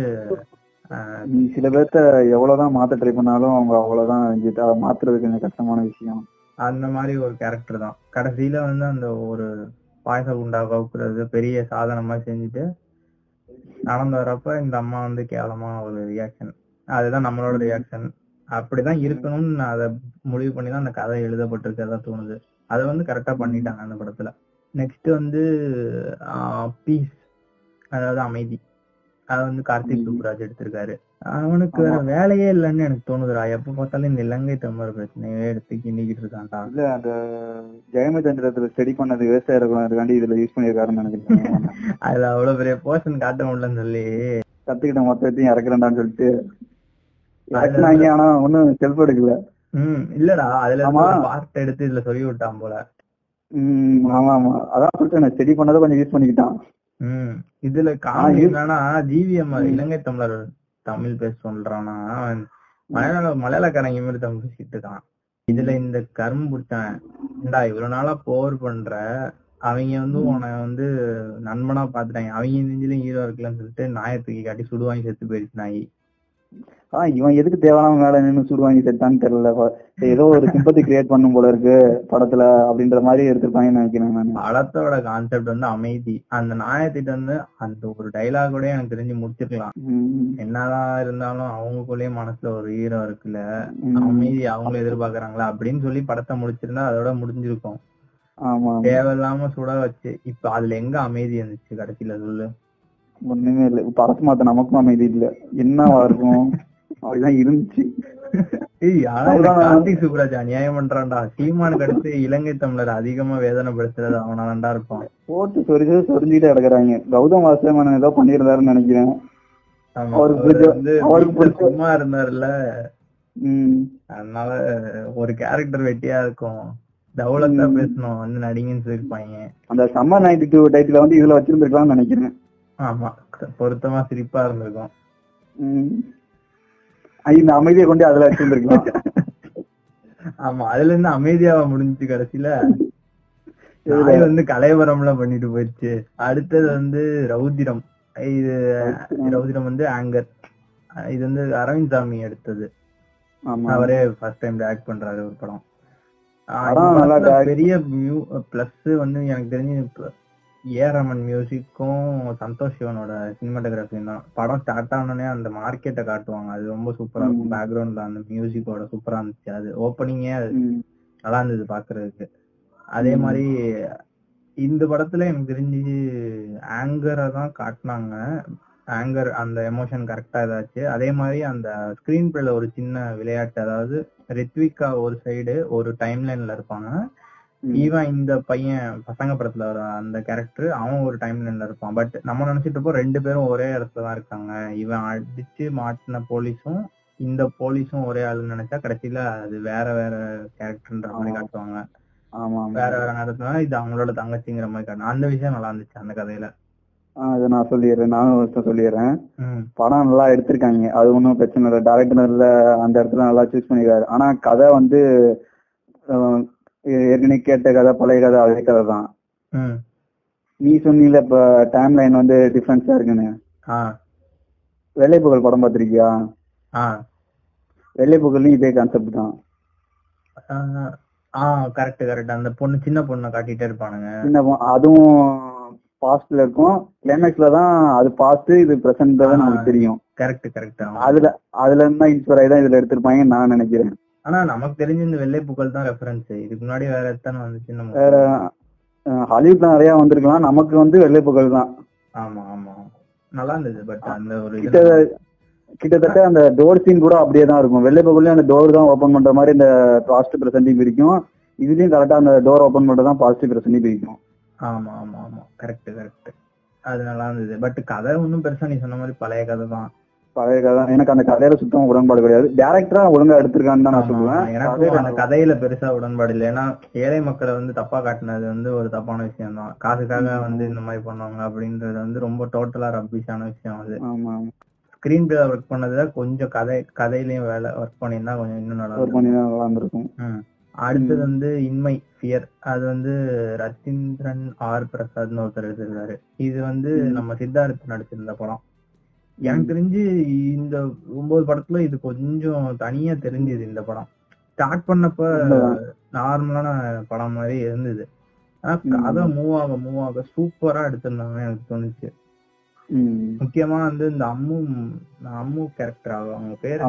சில பேர்த்த எவ்வளவுதான் மாத்த ட்ரை பண்ணாலும் அவங்க அவ்வளவுதான் அதை மாத்துறது கொஞ்சம் கஷ்டமான விஷயம். அந்த மாதிரி ஒரு கேரக்டர் தான். கடைசியில வந்து அந்த ஒரு பாயச குண்டா கவுக்குறது பெரிய சாதனை மாதிரி செஞ்சுட்டு நடந்து வரப்ப இந்த அம்மா வந்து கேவலமா ஒரு ரியாக்ஷன் அதுதான் நம்மளோட ரியாக்ஷன் அப்படிதான் இருக்கணும்னு நான் அதை முடிவு பண்ணி தான் அந்த கதை எழுதப்பட்டிருக்கதா தோணுது. அதை வந்து கரெக்டா பண்ணிட்டாங்க அந்த படத்துல. நெக்ஸ்ட் வந்து பீஸ் அதாவது அமைதி. அதை வந்து கார்த்திக். சுப்ராஜ் எடுத்திருக்காரு. அவனுக்கு வேற. வேலையே இல்லைன்னு எனக்கு தோணுதுடா எப்ப பார்த்தாலும் இந்த இலங்கை தமிழர் பிரச்சனையே எடுத்து கிண்டிக்கிட்டு இருக்கான்டா. இல்ல அந்த ஜெயமச்சந்திரத்துல ஸ்டடி பண்ணது விவசாய இருக்காண்டி இதுல யூஸ் பண்ணிருக்காருன்னு நினைக்கிறேன். அதுல அவ்வளவு பெரிய போர்ஷன் காட்ட முடியலன்னு சொல்லி. கத்துக்கிட்ட மொத்தத்தையும் இறக்குறேன்டான்னு சொல்லிட்டு இறக்குனாங்க ஆனா ஒன்னும் செல்ஃப் எடுக்கல. ம் இல்லடா. அதுல. பார்ட் எடுத்து இதுல சொல்லி விட்டான் போல. உம் ஆமா ஆமா. அதான் சொல்லிட்டேன் ஸ்டடி பண்ணதை கொஞ்சம் யூஸ் பண்ணிக்கிட்டான். ம் இதுல இது- என்னன்னா ஜிவிஎம். இலங்கை தமிழர் தமிழ் பேச சொல்றானா மலையாள மலையாளக்காரங்க மாதிரி தமிழ் பேசிட்டு இருக்கான். இதுல இந்த கரும்பு பிடிச்சவன் ஏண்டா இவ்வளவு நாளா போர் பண்ற அவங்க வந்து. உன்னை வந்து நண்பனா பாத்துட்டாங்க. அவங்க நெஞ்சிலும் ஹீரோ இருக்கலன்னு சொல்லிட்டு நாயை தூக்கி காட்டி சுடுவாங்கி செத்து போயிடுச்சு நாய். ஆஹ் இவன் எதுக்கு தேவையான மேல நின்னு சுடு வாங்கி செத்தான்னு தெரியல. ஏதோ ஒரு சிம்பத்தி கிரியேட் பண்ணும் போல இருக்கு படத்துல அப்படின்ற மாதிரி எடுத்திருப்பாங்கன்னு நினைக்கிறேன் நான். படத்தோட கான்செப்ட் வந்து அமைதி. அந்த நாயத்திட்ட வந்து அந்த ஒரு டைலாக் கூட எனக்கு தெரிஞ்சு முடிச்சிருக்கலாம். என்னதான் இருந்தாலும் அவங்களுக்குள்ளேயே மனசுல ஒரு ஹீரோ இருக்குல்ல. அமைதி அவங்களும் எதிர்பார்க்கறாங்களா? அப்படின்னு சொல்லி படத்தை முடிச்சிருந்தா அதோட முடிஞ்சிருக்கும். ஆமா. தேவையில்லாம சுட வச்சு இப்ப அதுல எங்க அமைதி இருந்துச்சு? கடைசியில சொல்லு. ஒண்ணுமே இல்ல. அரசு மாத்த நமக்கும் அமைதி இல்ல. என்னவா இருக்கும்? அப்படிதான் இருந்துச்சு. கார்த்திக் சுப்ராஜ்? அநியாயம் பண்றான்டா. சீமானுக்கு அடுத்து இலங்கை தமிழர் அதிகமா வேதனைப்படுத்துறது அவனாதான்டா இருப்பான். போட்டு சொரிஞ்சு சொரிஞ்சுட்டு கிடக்குறாங்க. கௌதம் வாசமன் ஏதோ பண்ணியிருந்தாருன்னு நினைக்கிறேன். சும்மா இருந்தாருல்ல. அதனால ஒரு கேரக்டர் வெட்டியா இருக்கும். ம். பேசணும். வந்து நடிங்கன்னு சொல்லிருப்பாங்க அந்த சம்மர் நைன்டி டூ டைட்டில வந்து இதுல வச்சிருந்திருக்கலாம்னு நினைக்கிறேன். ஆமா பொருத்தமா சிரிப்பா இருந்திருக்கும். இந்த அமைதியை கொண்டு அதுல வச்சிருந்திருக்கலாம் ஆமா அதுல இருந்து அமைதியாவா முடிஞ்சுச்சு கடைசியில. நாய் வந்து கலைவரம்லாம் பண்ணிட்டு போயிடுச்சு. அடுத்தது வந்து ரௌதிரம் இது ரௌதிரம் வந்து ஆங்கர். இது வந்து அரவிந்த் சாமி எடுத்தது. அவரே ஃபர்ஸ்ட் டைம் ஆக்ட் பண்றாரு ஒரு படம். பெரிய பிளஸ் வந்து எனக்கு தெரிஞ்சு இப்ப ஏ ரமன் மியூசிக்கும் சந்தோஷ் சிவனோட சினிமாட்டோகிராஃபியும் தான். படம் ஸ்டார்ட் ஆனோடனே அந்த மார்க்கெட்டை காட்டுவாங்க. அது ரொம்ப சூப்பரா இருக்கும். பேக்ரவுண்ட்ல அந்த மியூசிக்கோட சூப்பரா இருந்துச்சு. அது ஓப்பனிங்கே நல்லா இருந்தது பாக்குறதுக்கு. அதே. மாதிரி இந்த படத்துல எனக்கு தெரிஞ்சு ஆங்கரை தான் காட்டினாங்க. ஆங்கர் அந்த எமோஷன் கரெக்டா இதாச்சு. அதே மாதிரி அந்த ஸ்கிரீன் பிளேல ஒரு சின்ன விளையாட்டு அதாவது ரித்விகா ஒரு சைடு ஒரு டைம் லைன்ல இருப்பாங்க. இவன் இந்த பையன் பசங்க படத்துல வர அந்த கேரக்டர் அவன் ஒரு டைம் லைன்ல இருப்பான். பட் நம்ம நினைச்சிட்டு இருப்போம் ரெண்டு பேரும் ஒரே இடத்துல தான் இருக்காங்க. இவன் அடிச்சு மாட்டின போலீஸும் இந்த போலீஸும் ஒரே ஆளுன்னு நினைச்சா கடைசியில அது வேற வேற கேரக்டர்ன்ற மாதிரி. காட்டுவாங்க. வேற வேற நேரத்துல இது அவங்களோட தங்கச்சிங்கிற மாதிரி காட்டணும் அந்த விஷயம் நல்லா இருந்துச்சு அந்த கதையில. அதை நான் சொல்லிடுறேன். நானும் சொல்லிடுறேன். படம் நல்லா எடுத்திருக்காங்க. அது ஒன்றும் பிரச்சனை இல்லை. டேரக்டர்ல அந்த இடத்துல நல்லா சூஸ் பண்ணிருக்காரு ஆனா கதை வந்து ஏற்கனவே கேட்ட கதை பழைய கதை அதே கதை தான். நீ சொன்னீல இப்ப டைம் லைன் வந்து டிஃபரன்ஸா இருக்குன்னு. வெள்ளை புகழ் படம் பார்த்திருக்கியா? ஆ. வெள்ளை புகழ்லையும் இதே கான்செப்ட் தான். ஆ, கரெக்ட் கரெக்ட் அந்த பொண்ணு சின்ன பொண்ணை காட்டிட்டே இருப்பானுங்க. சின்ன அதுவும் பாஸ்ட்ல இருக்கும். கிளைமேக்ஸ்ல தான் அது பாஸ்ட் இது பிரசன்ட் தான் நமக்கு தெரியும். கரெக்ட் கரெக்ட் அதுல அதுல இருந்து இன்ஸ்பயர் ஆகி தான் இதுல எடுத்திருப்பாங்கன்னு நான் நினைக்கிறேன். ஆனா நமக்கு தெரிஞ்ச இந்த வெள்ளை புகழ் தான் ரெஃபரன்ஸ் இதுக்கு முன்னாடி வேற எத்தனை வந்துச்சு நம்ம வேற ஹாலிவுட்ல நிறைய வந்திருக்கலாம். நமக்கு வந்து வெள்ளை புகழ் தான். ஆமா ஆமா. நல்லா இருந்தது பட் அந்த ஒரு கிட்டத்தட்ட அந்த டோர் சீன் கூட அப்படியே தான் இருக்கும். வெள்ளை பகுலையும் அந்த டோர் தான் ஓபன் பண்ற மாதிரி இந்த பாசிட்டிவ் பிரசன்டிங் பிரிக்கும். இதுலயும் கரெக்டா அந்த டோர் ஓபன் பண்றது தான் பாசிட்டிவ் பிரசன்டிங் பிரிக்கும். ஆமா ஆமா ஆமா. கரெக்ட் கரெக்ட் அது நல்லா இருந்தது. பட் கதை ஒன்றும் பெருசா நீ சொன்ன மாதிரி பழைய கதை தான். பழைய கதை எனக்கு அந்த கதையில சுத்தம் உடன்பாடு கிடையாது. டேரக்டரா ஒழுங்கா எடுத்திருக்கான்னு தான் நான் சொல்லுவேன். கதையில அந்த கதையில பெருசா உடன்பாடு இல்லை. ஏன்னா ஏழை மக்களை வந்து தப்பா காட்டினது வந்து ஒரு தப்பான விஷயம் தான். காசுக்காக. வந்து இந்த மாதிரி பண்ணுவாங்க அப்படின்றது வந்து ரொம்ப டோட்டலா ரப்பிஷான விஷயம் அது. ஸ்கிரீன் பிளே ஒர்க் பண்ணதுல கொஞ்சம் கதை கதையிலயும் வேலை ஒர்க் பண்ணியிருந்தா கொஞ்சம் இன்னும் நல்லா நல்லா இருந்திருக்கும். அடுத்தது. வந்து இன்மை ஃபியர் அது வந்து ரத்தீந்திரன் ஆர் பிரசாத்னு ஒருத்தர் எடுத்திருக்காரு இது வந்து. நம்ம சித்தார்த் நடிச்சிருந்த படம். எனக்கு. தெரிஞ்சு இந்த ஒன்பது படத்துல இது கொஞ்சம் தனியா தெரிஞ்சது இந்த படம் ஸ்டார்ட் பண்ணப்ப. நார்மலான படம் மாதிரி இருந்தது ஆனா. கதை மூவ் ஆக மூவ் ஆக சூப்பரா எடுத்திருந்தாங்க எனக்கு தோணுச்சு. முக்கியமா வந்து இந்த அம்மு அம்மு கேரக்டர் அவங்க பேர்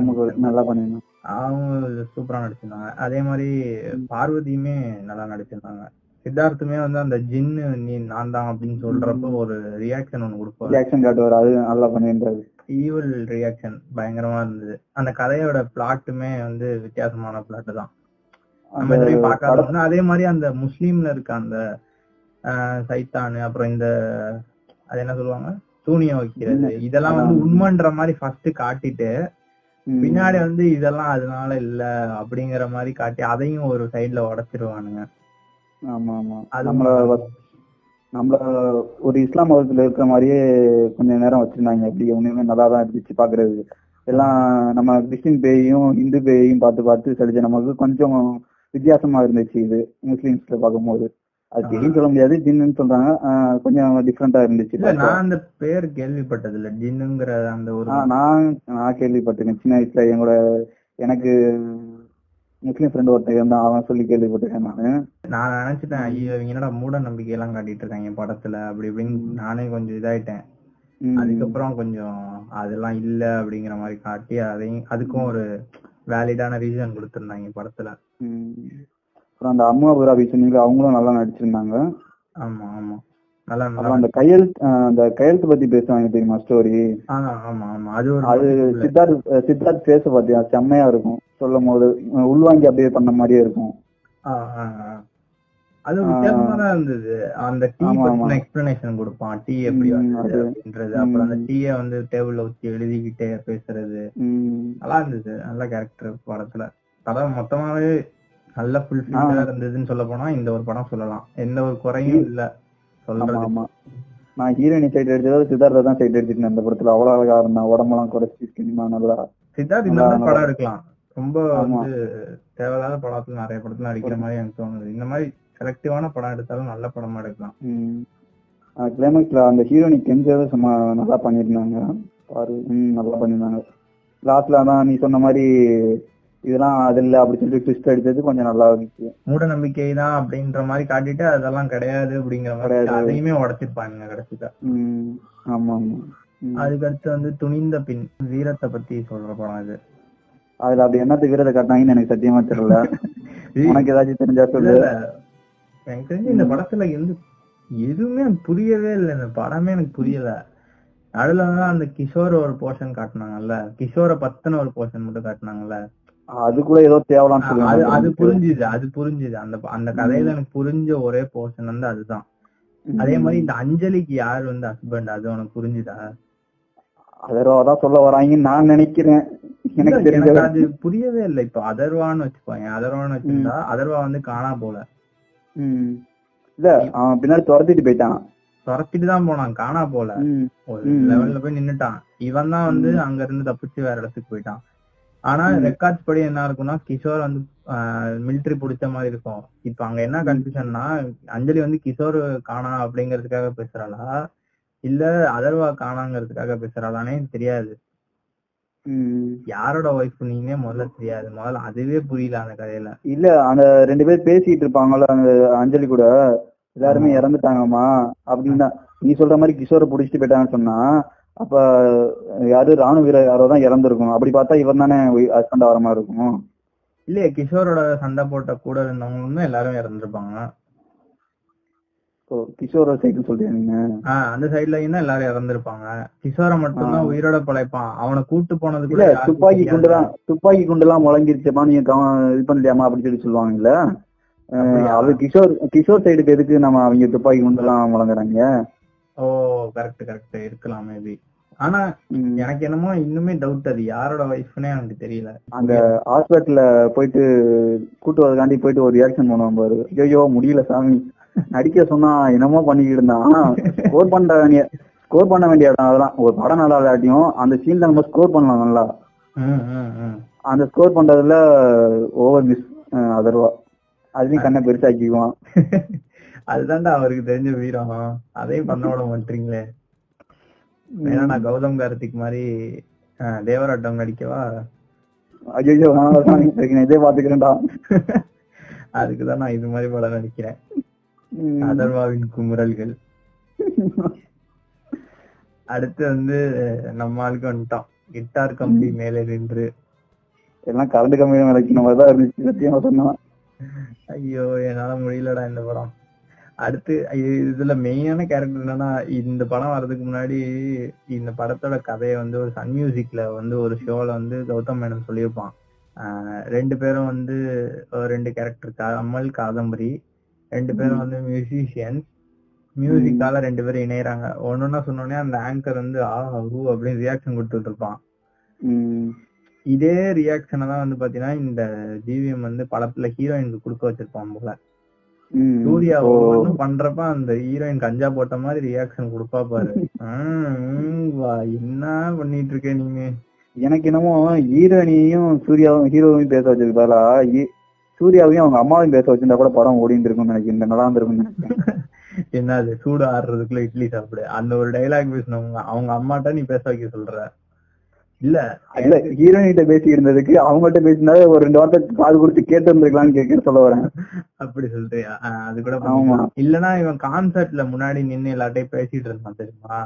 நல்லா பண்ணிருந்தோம் அவங்க சூப்பரா நடிச்சிருந்தாங்க அதே மாதிரி பார்வதியுமே நல்லா நடிச்சிருந்தாங்க சித்தார்த்துமே வந்து அந்த ஜின்னு நீ நான் தான் அப்படின்னு சொல்றப்ப ஒரு ரியாக்ஷன் ஒண்ணு கொடுப்பாரு. ரியாக்ஷன் காட்டுவார். அது நல்லா பண்ணியிருந்தாரு ஈவல் ரியாக்ஷன் பயங்கரமா இருந்தது. அந்த கதையோட பிளாட்டுமே வந்து வித்தியாசமான பிளாட் தான். நம்ம. அதே மாதிரி அந்த முஸ்லீம்ல இருக்க அந்த சைத்தானு அப்புறம் இந்த அது என்ன சொல்லுவாங்க? சூனியம் வைக்கிறது. இதெல்லாம் வந்து. உண்மைன்ற மாதிரி ஃபர்ஸ்ட் காட்டிட்டு. பின்னாடி வந்து இதெல்லாம் அதனால இல்ல அப்படிங்கிற மாதிரி காட்டி அதையும் ஒரு சைடுல உடைச்சிருவானுங்க. ஆமா ஆமா. நம்மள நம்மள ஒரு இஸ்லாம் மதத்துல இருக்கிற மாதிரியே கொஞ்ச நேரம் வச்சிருந்தாங்க. அப்படி ஒண்ணுமே நல்லா தான் இருந்துச்சு பாக்குறது எல்லாம் நம்ம கிறிஸ்டின் பேயையும் இந்து பேயையும் பார்த்து பார்த்து சலிச்சு நமக்கு கொஞ்சம் வித்தியாசமா இருந்துச்சு இது முஸ்லிம்ஸ்ல பார்க்கும்போது. அது. தெரியும் சொல்ல முடியாது ஜின்னு சொல்றாங்க. கொஞ்சம் டிஃப்ரெண்டா இருந்துச்சு நான் அந்த பேர் கேள்விப்பட்டது இல்ல ஜின்னுங்கிற அந்த ஒரு நான் நான் கேள்விப்பட்டிருக்கேன். சின்ன வயசுல எங்களோட எனக்கு முஸ்லீம் ஃப்ரெண்ட் ஒருத்தன் இருந்தான். அவன் சொல்லி கேள்விப்பட்டிருக்கேன் நானு. நான் நினைச்சிட்டேன் ஐயோ இவங்க என்னடா மூட நம்பிக்கை எல்லாம் காட்டிட்டு இருக்காங்க படத்துல அப்படி இப்படின்னு நானே கொஞ்சம் இதாயிட்டேன். அதுக்கப்புறம் கொஞ்சம் அதெல்லாம் இல்ல அப்படிங்கிற மாதிரி காட்டி அதையும் அதுக்கும் ஒரு வேலிடான ரீசன் கொடுத்திருந்தாங்க படத்துல. அப்புறம் அந்த அம்மா புராபி சொன்னீங்க அவங்களும் நல்லா நடிச்சிருந்தாங்க. ஆமா ஆமா. நல்லா அந்த கையெழுத்து அந்த கையெழுத்து பத்தி பேசுவாங்க தெரியுமா ஸ்டோரி ஆமா ஆமா. அது அது. சித்தார்த் சித்தார்த் பேச பாத்தியா செம்மையா இருக்கும். சொல்லும் போது உள்வாங்கி அப்படியே பண்ண மாதிரியே இருக்கும். அது வித்தியாசமா தான் இருந்தது. அந்த டீ பத்தின. எக்ஸ்பிளனேஷன் கொடுப்பான். டீ எப்படி வந்தது. அப்படின்றது. அப்புறம் அந்த. டீய வந்து டேபிள்ல ஊத்தி எழுதிக்கிட்டே பேசுறது. நல்லா இருந்தது. நல்ல கேரக்டர் படத்துல. படம் மொத்தமாவே நல்ல ஃபுல் இருந்ததுன்னு சொல்ல போனா இந்த ஒரு படம் சொல்லலாம். எந்த ஒரு குறையும் இல்ல. ஆமா நான் ஹீரோயினி சைடு எடுத்ததோட சித்தார்த்த தான் சைடு எடுத்துட்டேன் அந்த படத்துல. அவ்வளவு அழகா இருந்தான் உடம்பெல்லாம் குறைச்சி சினிமா நல்லா சித்தார்த் இந்த படம் எடுக்கலாம். ரொம்ப. வந்து தேவையில்லாத படத்துல நிறைய படத்துல நடிக்கிற மாதிரி எனக்கு தோணுது. இந்த மாதிரி செலக்டிவான படம் எடுத்தாலும் நல்ல படமா எடுக்கலாம். கிளைமேக்ஸ்ல அந்த ஹீரோயினி கெஞ்சதை சும்மா நல்லா பண்ணியிருந்தாங்க. பாரு நல்லா பண்ணியிருந்தாங்க. லாஸ்ட்ல தான் நீ சொன்ன மாதிரி இதெல்லாம் அது இல்ல அப்படி சொல்லிட்டு ட்விஸ்ட் அடிச்சது கொஞ்சம் நல்லா இருந்துச்சு. மூட நம்பிக்கை தான் அப்படின்ற மாதிரி காட்டிட்டு அதெல்லாம் கிடையாது அப்படிங்கிற மாதிரி கிடையாது. அதையுமே உடைச்சிருப்பாங்க கடைசியில. ம் ஆமா ஆமா. ம். அதுக்கு அடுத்து வந்து துணிந்த பின் வீரத்தை பத்தி சொல்ற படம் இது அதுல அப்படி என்னத்துக்கு வீரத்தை காட்டினாங்கன்னு எனக்கு சத்தியமா தெரியல. உனக்கு ஏதாச்சும் தெரிஞ்சா சொல்லு. எனக்கு தெரிஞ்சு இந்த படத்துல எந்த எதுவுமே புரியவே இல்லை. இந்த படமே எனக்கு புரியல. நடுவுல தான் அந்த கிஷோர் ஒரு போர்ஷன் காட்டினாங்கல்ல. கிஷோரை பத்தின ஒரு போர்ஷன் மட்டும் காட்டினாங்கல்ல. அது கூட ஏதோ தேவலான்னு அது புரிஞ்சுது அது புரிஞ்சுது. அந்த அந்த கதையில எனக்கு புரிஞ்ச ஒரே போர்ஷன் வந்து அதுதான். அதே மாதிரி இந்த அஞ்சலிக்கு யார் வந்து ஹஸ்பண்ட் அது உனக்கு புரிஞ்சுதா? அதர்வா தான் சொல்ல வராங்கன்னு நான் நினைக்கிறேன். எனக்கு அது புரியவே இல்லை. இப்ப அதர்வான்னு வச்சுப்பாங்க அதர்வான்னு வச்சிருந்தா அதர்வா வந்து காணா போல. இல்ல அவன் பின்னாடி துரத்திட்டு போயிட்டான். துரத்திட்டு தான் போனான் காணா போல. ஒரு. லெவல்ல போய் நின்னுட்டான். இவன் தான் வந்து அங்க இருந்து தப்பிச்சு வேற இடத்துக்கு போயிட்டான். ஆனா. ரெக்கார்ட்ஸ் படி என்ன இருக்கும்னா கிஷோர் வந்து மிலிட்டரி பிடிச்ச மாதிரி இருக்கும். இப்ப அங்க என்ன கன்ஃபியூஷன்னா அஞ்சலி வந்து கிஷோர் காணா அப்படிங்கறதுக்காக பேசுறாளா? இல்ல அதர்வா காணாங்கிறதுக்காக பேசுறாளானே தெரியாது. யாரோட ஒய்ஃப் நீங்க? முதல்ல தெரியாது. முதல்ல அதுவே புரியல அந்த கதையில. இல்ல அந்த ரெண்டு பேர் பேசிட்டு இருப்பாங்கல்ல அந்த அஞ்சலி கூட. எல்லாருமே. இறந்துட்டாங்கம்மா அப்படின்னா. நீ சொல்ற மாதிரி கிஷோரை புடிச்சிட்டு போயிட்டாங்கன்னு சொன்னா அப்ப யாரு ராணுவ வீரர் யாரோ தான் இறந்துருக்கும் அப்படி பார்த்தா இவன் தானே ஹஸ்பண்டா வர மாதிரி இருக்கும். இல்லையே கிஷோரோட சண்டை போட்ட கூட இருந்தவங்களுமே எல்லாரும் இறந்துருப்பாங்க. கிஷோர நீங்க ஆஹ் அந்த சைடுலயும் தான் எல்லாரும் இறந்திருப்பாங்க. கிஷோரை மட்டும்தான் ஆ. உயிரோட பழைப்பான். அவனை கூட்டு போனது கூட இல்ல துப்பாக்கி. குண்டுலாம் துப்பாக்கி குண்டுலாம் முழங்கிருச்சப்பா நீங்க இது பண்ணலையாமா அப்படி சொல்லி சொல்லுவாங்கல்ல? அது கிஷோர் கிஷோர் சைடுக்கு எதுக்கு நம்ம அவங்க துப்பாக்கி குண்டுலாம் முழங்குறாங்க? ஓ கரெக்ட் கரெக்ட் இருக்கலாம் மேபி ஆனா. எனக்கு என்னமோ இன்னுமே டவுட் அது. யாரோட ஒய்ஃப்னே எனக்கு தெரியல. அந்த ஹாஸ்பிட்டல்ல போயிட்டு கூட்டு வரதுக்காண்டி போயிட்டு ஒரு ரியாக்ஷன் பண்ணுவான் பாரு. ஐயோ முடியல சாமி. நடிக்க சொன்னா என்னமோ பண்ணிக்கிட்டு இருந்தான். ஸ்கோர் பண்ண வேண்டிய ஸ்கோர் பண்ண வேண்டிய இடம் அதெல்லாம். ஒரு படம் நல்லா இல்லாட்டியும் அந்த சீன்ல நம்ம ஸ்கோர் பண்ணலாம் நல்லா. அந்த ஸ்கோர் பண்றதுல ஓவர் மிஸ் அதர்வா. அதுலயும் கண்ணை பெருசாக்கிக்குவான். அதுதான்டா அவருக்கு தெரிஞ்ச வீரம். அதையும் பண்ண விட மாட்டீங்களே. வேணா நான் கௌதம் கார்த்திக் மாதிரி தேவராட்டம் நடிக்கவா? ஐயோ இதே பாத்துக்கிறேன்டா அதுக்குதான் நான் இது மாதிரி படம் நடிக்கிறேன். அதர்வாவின் குமுறல்கள். அடுத்து வந்து நம்ம ஆளுக்கு வந்துட்டோம். கிட்டார் கம்பி மேலே நின்று. எல்லாம் கரண்ட் மாதிரி தான் இருந்துச்சு சத்தியமா சொன்னா. ஐயோ என்னால முடியலடா இந்த படம். அடுத்து இதுல மெயினான கேரக்டர் என்னன்னா இந்த படம் வர்றதுக்கு முன்னாடி இந்த படத்தோட கதையை வந்து ஒரு சன் மியூசிக்ல வந்து ஒரு ஷோல வந்து கௌதம் மேனன் சொல்லியிருப்பான். ரெண்டு பேரும் வந்து ரெண்டு கேரக்டர் கமல் காதம்பரி ரெண்டு பேரும் வந்து மியூசிஷியன்ஸ் மியூசிக்கால ரெண்டு பேரும் இணையறாங்க. ஒன்னொன்னா சொன்னோடனே அந்த ஆங்கர் வந்து ஆ ஊ அப்படின்னு ரியாக்ஷன் கொடுத்துட்டு இருப்பான். இதே ரியாக்ஷனை தான் வந்து பாத்தீங்கன்னா இந்த ஜிவிஎம் வந்து படத்துல ஹீரோயினுக்கு கொடுக்க வச்சிருப்பான் போல. சூர்யா. ஒவ்வொன்றும் பண்றப்ப அந்த ஹீரோயின் கஞ்சா போட்ட மாதிரி ரியாக்ஷன் கொடுப்பா பாரு. என்ன பண்ணிட்டு இருக்க நீங்க? எனக்கு என்னமோ ஹீரோயினையும் சூர்யாவும் ஹீரோவையும் பேச வச்சதுக்கு பதிலா சூர்யாவையும் அவங்க அம்மாவையும் பேச வச்சிருந்தா கூட படம் ஓடிட்டு இருக்கும்னு நினைக்கிறேன். இந்த நல்லா இருந்திருக்கும்னு நினைக்கிறேன். என்னது சூடு ஆடுறதுக்குள்ள இட்லி சாப்பிடு. அந்த ஒரு டைலாக் பேசினவங்க அவங்க அம்மாட்ட நீ பேச வைக்க சொல்ற? இல்ல. இல்ல ஹீரோயின் கிட்ட பேசி இருந்ததுக்கு அவங்கள்ட்ட பேசினா ஒரு ரெண்டு வார்த்தை காது கொடுத்து கேட்டு இருந்திருக்கலாம்னு கேட்க சொல்ல வரேன். அப்படி சொல்றியா அது கூட ஆமா. இல்லனா இவன் கான்சர்ட்ல முன்னாடி நின்னு எல்லார்ட்டையும் பேசிட்டு இருந்தான் தெரியுமா.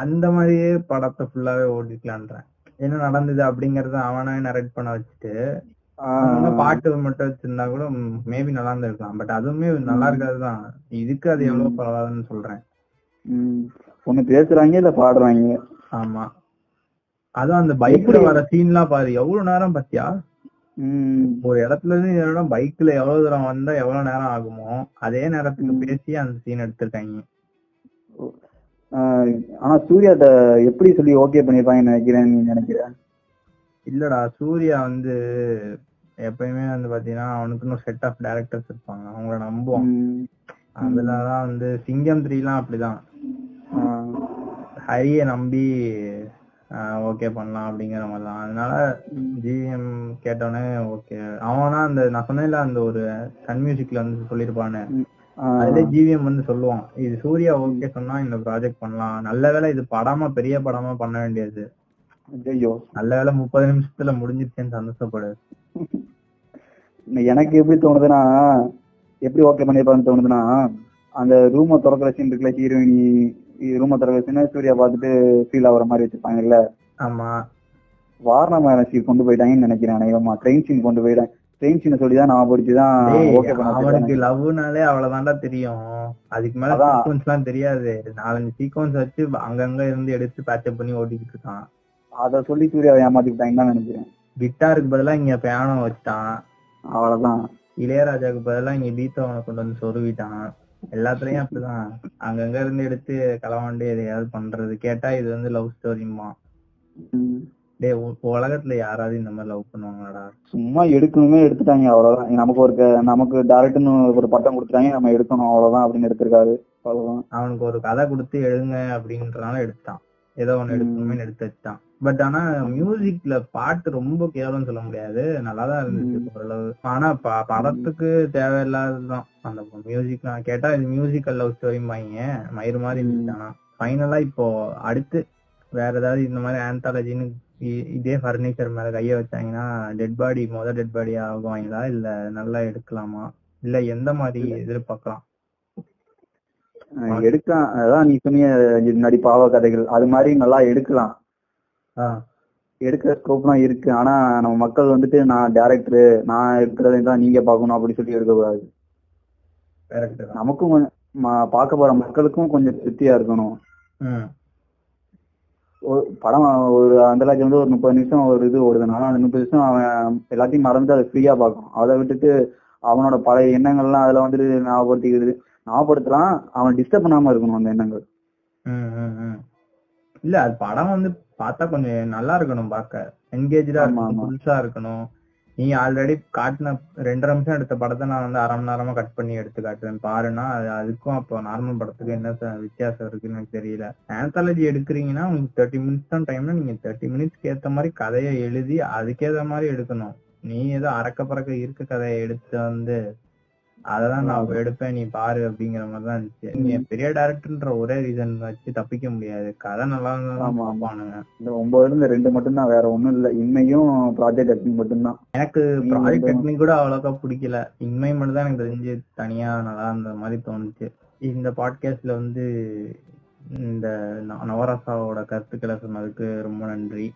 அந்த மாதிரியே படத்தை ஃபுல்லாவே ஓடிக்கலான்றேன் என்ன நடந்தது அப்படிங்கறத அவனே நரேட் பண்ண வச்சுட்டு பாட்டு மட்டும் வச்சிருந்தா கூட மேபி நல்லா இருந்திருக்கலாம். பட் அதுவுமே நல்லா இருக்காது தான் இதுக்கு அது எவ்வளவு பரவாயில்லன்னு சொல்றேன். ஒண்ணு பேசுறாங்க இல்ல பாடுறாங்க. ஆமா. அதுவும் அந்த பைக்ல வர சீன்லாம் பாரு. எவ்வளவு நேரம் பாத்தியா. ஒரு இடத்துல இருந்து இடம் பைக்ல எவ்வளவு தூரம் வந்தா எவ்வளவு நேரம் ஆகுமோ அதே நேரத்துக்கு பேசி அந்த சீன் எடுத்திருக்காங்க. ஆனா சூர்யாட்ட எப்படி சொல்லி ஓகே பண்ணிருப்பாங்கன்னு நினைக்கிறேன் நீ நினைக்கிற? இல்லடா சூர்யா வந்து எப்பயுமே வந்து பாத்தீங்கன்னா அவனுக்குன்னு ஒரு செட் ஆஃப் டேரக்டர்ஸ் இருப்பாங்க. அவங்கள நம்புவான். ம். அதுலதான் வந்து சிங்கம் த்ரீ எல்லாம் அப்படிதான். ஹரிய நம்பி ஓகே பண்ணலாம் அப்படிங்கிற மாதிரி தான் அதனால ஜிஎம் கேட்டோன்னே ஓகே அவனா அந்த நான் சொன்னேன்ல அந்த ஒரு சன் மியூசிக்ல வந்து சொல்லியிருப்பானு ஆ. அதுல ஜிவிஎம் வந்து சொல்லுவான். இது சூர்யா ஓகே சொன்னா இந்த ப்ராஜெக்ட் பண்ணலாம். நல்ல வேளை இது படமா பெரிய படமா பண்ண வேண்டியது. ஐயோ நல்ல வேளை முப்பது நிமிஷத்துல முடிஞ்சிருச்சேன்னு சந்தோஷப்படு. எனக்கு எப்படி தோணுதுன்னா எப்படி ஓகே பண்ணிருப்பான்னு தோணுதுன்னா அந்த ரூமை திறக்கிற சீன் இருக்குல்ல ஹீரோயினி ரூமை திறக்கிற சீன் சூர்யா பார்த்துட்டு ஃபீல் ஆகுற மாதிரி வச்சிருப்பாங்கல்ல. ஆமா. வாரணமான சீன் கொண்டு போயிட்டாங்கன்னு நினைக்கிறேன் அநேகமா ட்ரெயின் சீன் கொண்டு போயிட்டேன். ட்ரெயின் சீனை சொல்லி தான் நான் படிச்சுதான் டேய், ஓகே பண்ண அவனுக்கு வச்சிருக்காங்க. லவ்னாலே அவ்வளவுதான்டா தெரியும். அதுக்கு மேல. சீக்வன்ஸ் எல்லாம் தெரியாது. நாலஞ்சு சீக்வன்ஸ் வச்சு அங்கங்க இருந்து எடுத்து பேச்சப் பண்ணி ஓட்டிக்கிட்டு இருக்கான். அத சொல்லி சூர்யாவை ஏமாத்திக்கிட்டாங்கன்னு தான் நினைக்கிறேன். கிட்டாருக்கு பதிலா இங்க பியானோ வச்சுட்டான். அவ்வளவுதான். இளையராஜாக்கு பதிலா இங்க பீத்தவனை கொண்டு வந்து சொருவிட்டான். எல்லாத்துலயும் அப்படிதான். அங்கங்க இருந்து எடுத்து களவாண்டு எதையாவது பண்றது. கேட்டா இது வந்து லவ் ஸ்டோரிமா உ- உலகத்துல யாராவது இந்த மாதிரி லவ் பண்ணுவாங்களாடா? சும்மா எடுக்கணுமே எடுத்துட்டாங்க அவ்வளவுதான். நமக்கு ஒரு நமக்கு டேரக்ட்னு ஒரு பட்டம் கொடுத்துட்டாங்க நம்ம எடுக்கணும் அவ்வளவுதான் அப்படின்னு எடுத்திருக்காரு. அவ்வளவுதான். அவனுக்கு ஒரு கதை கொடுத்து எழுங்க அப்படின்றனால எடுத்தான் ஏதோ ஒண்ணு எடுக்கணுமே எடுத்து வச்சுட்டான் பட் ஆனா மியூசிக்ல பாட்டு ரொம்ப கேவலம் சொல்ல முடியாது. நல்லாதான் இருந்துச்சு ஓரளவு. ஆனா படத்துக்கு தேவையில்லாததுதான். அந்த மியூசிக் கேட்டா இது மியூசிக்கல் லவ் ஸ்டோரிம்பாங்க மயிறு மாதிரி இருந்துச்சு. ஆனா ஃபைனலா இப்போ அடுத்து வேற ஏதாவது இந்த மாதிரி ஆந்தாலஜின்னு இதே ஃபர்னிச்சர் மேல கைய வச்சாங்கன்னா டெட் பாடி முத டெட் பாடி ஆகுவாங்களா? இல்ல நல்லா எடுக்கலாமா? இல்ல எந்த மாதிரி எதிர்பார்க்கலாம்? எடுக்கலாம் அதான் நீ சொன்னிய முன்னாடி பாவ கதைகள் அது மாதிரி நல்லா எடுக்கலாம். எடுக்கிற ஸ்கோப்லாம் இருக்கு. ஆனா நம்ம மக்கள் வந்துட்டு நான் டேரக்டர் நான் இருக்கிறதை தான் நீங்க பார்க்கணும் அப்படி சொல்லி எடுக்கக்கூடாது. நமக்கும் பார்க்க போற மக்களுக்கும் கொஞ்சம் திருப்தியா இருக்கணும். படம் ஒரு அந்த லட்சம் வந்து ஒரு முப்பது நிமிஷம் ஒரு இது ஓடுதுன்னா அந்த முப்பது நிமிஷம் அவன் எல்லாத்தையும் மறந்து அதை ஃப்ரீயா பார்க்கணும். அதை விட்டுட்டு அவனோட பழைய எண்ணங்கள்லாம் அதுல வந்துட்டு ஞாபகப்படுத்திக்கிறது. ஞாபகப்படுத்தலாம். அவன் டிஸ்டர்ப் பண்ணாம இருக்கணும் அந்த எண்ணங்கள். இல்ல அது படம் வந்து பார்த்தா கொஞ்சம் நல்லா இருக்கணும் பார்க்க. என்கேஜா இருக்கணும். புதுசா இருக்கணும். நீ ஆல்ரெடி காட்டின ரெண்டரை நிமிஷம் எடுத்த படத்தை நான் வந்து அரை மணி நேரமா கட் பண்ணி எடுத்து காட்டுவேன் பாருன்னா அது அதுக்கும் அப்போ நார்மல் படத்துக்கு என்ன வித்தியாசம் இருக்குன்னு எனக்கு தெரியல. ஆந்தாலஜி எடுக்கிறீங்கன்னா உங்களுக்கு தேர்ட்டி மினிட்ஸ் தான் டைம்னா நீங்க தேர்ட்டி மினிட்ஸ்க்கு ஏத்த மாதிரி கதையை எழுதி அதுக்கேத்த மாதிரி எடுக்கணும். நீ ஏதோ அறக்க பறக்க இருக்க கதையை எடுத்து வந்து அதெல்லாம் நான் எடுப்பேன் நீ பாரு அப்படிங்கிற மாதிரி தான் இருந்துச்சு. நீங்க பெரிய டேரக்டர்ன்ற ஒரே ரீசன் வச்சு தப்பிக்க முடியாது. கதை நல்லா இருந்தா. பார்ப்பானுங்க இந்த ஒன்பதுல இந்த ரெண்டு மட்டும் தான் வேற ஒண்ணும் இல்ல. இன்மையும் ப்ராஜெக்ட் ஆக்டிங் மட்டும்தான். எனக்கு நீங்க ப்ராஜெக்ட் டெக்னிக் கூட அவ்வளோக்கா பிடிக்கல. இன்மை மட்டும் தான் எனக்கு தெரிஞ்சு தனியா நல்லா இருந்த மாதிரி தோணுச்சு. இந்த பாட்காஸ்ட்ல வந்து இந்த ந- நவரசாவோட கருத்துக்களை சொன்னதுக்கு ரொம்ப நன்றி.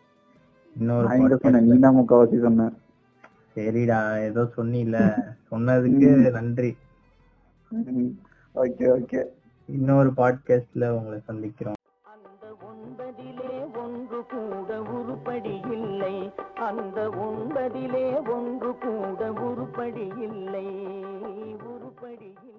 இன்னொரு நான் எங்க சொன்னேன் podcast நீ தான் முக்காவாசி சொன்னேன். சரிடா ஏதோ சொன்னில. சொன்னதுக்கு நன்றி. Okay okay. இன்னொரு பாட்காஸ்ட்ல உங்களை சந்திக்கிறோம். அந்த ஒன்பதிலே ஒன்று கூட உருப்படி இல்லை. அந்த ஒன்பதிலே ஒன்று கூட உருப்படி இல்லை. உருப்படி இல்லை.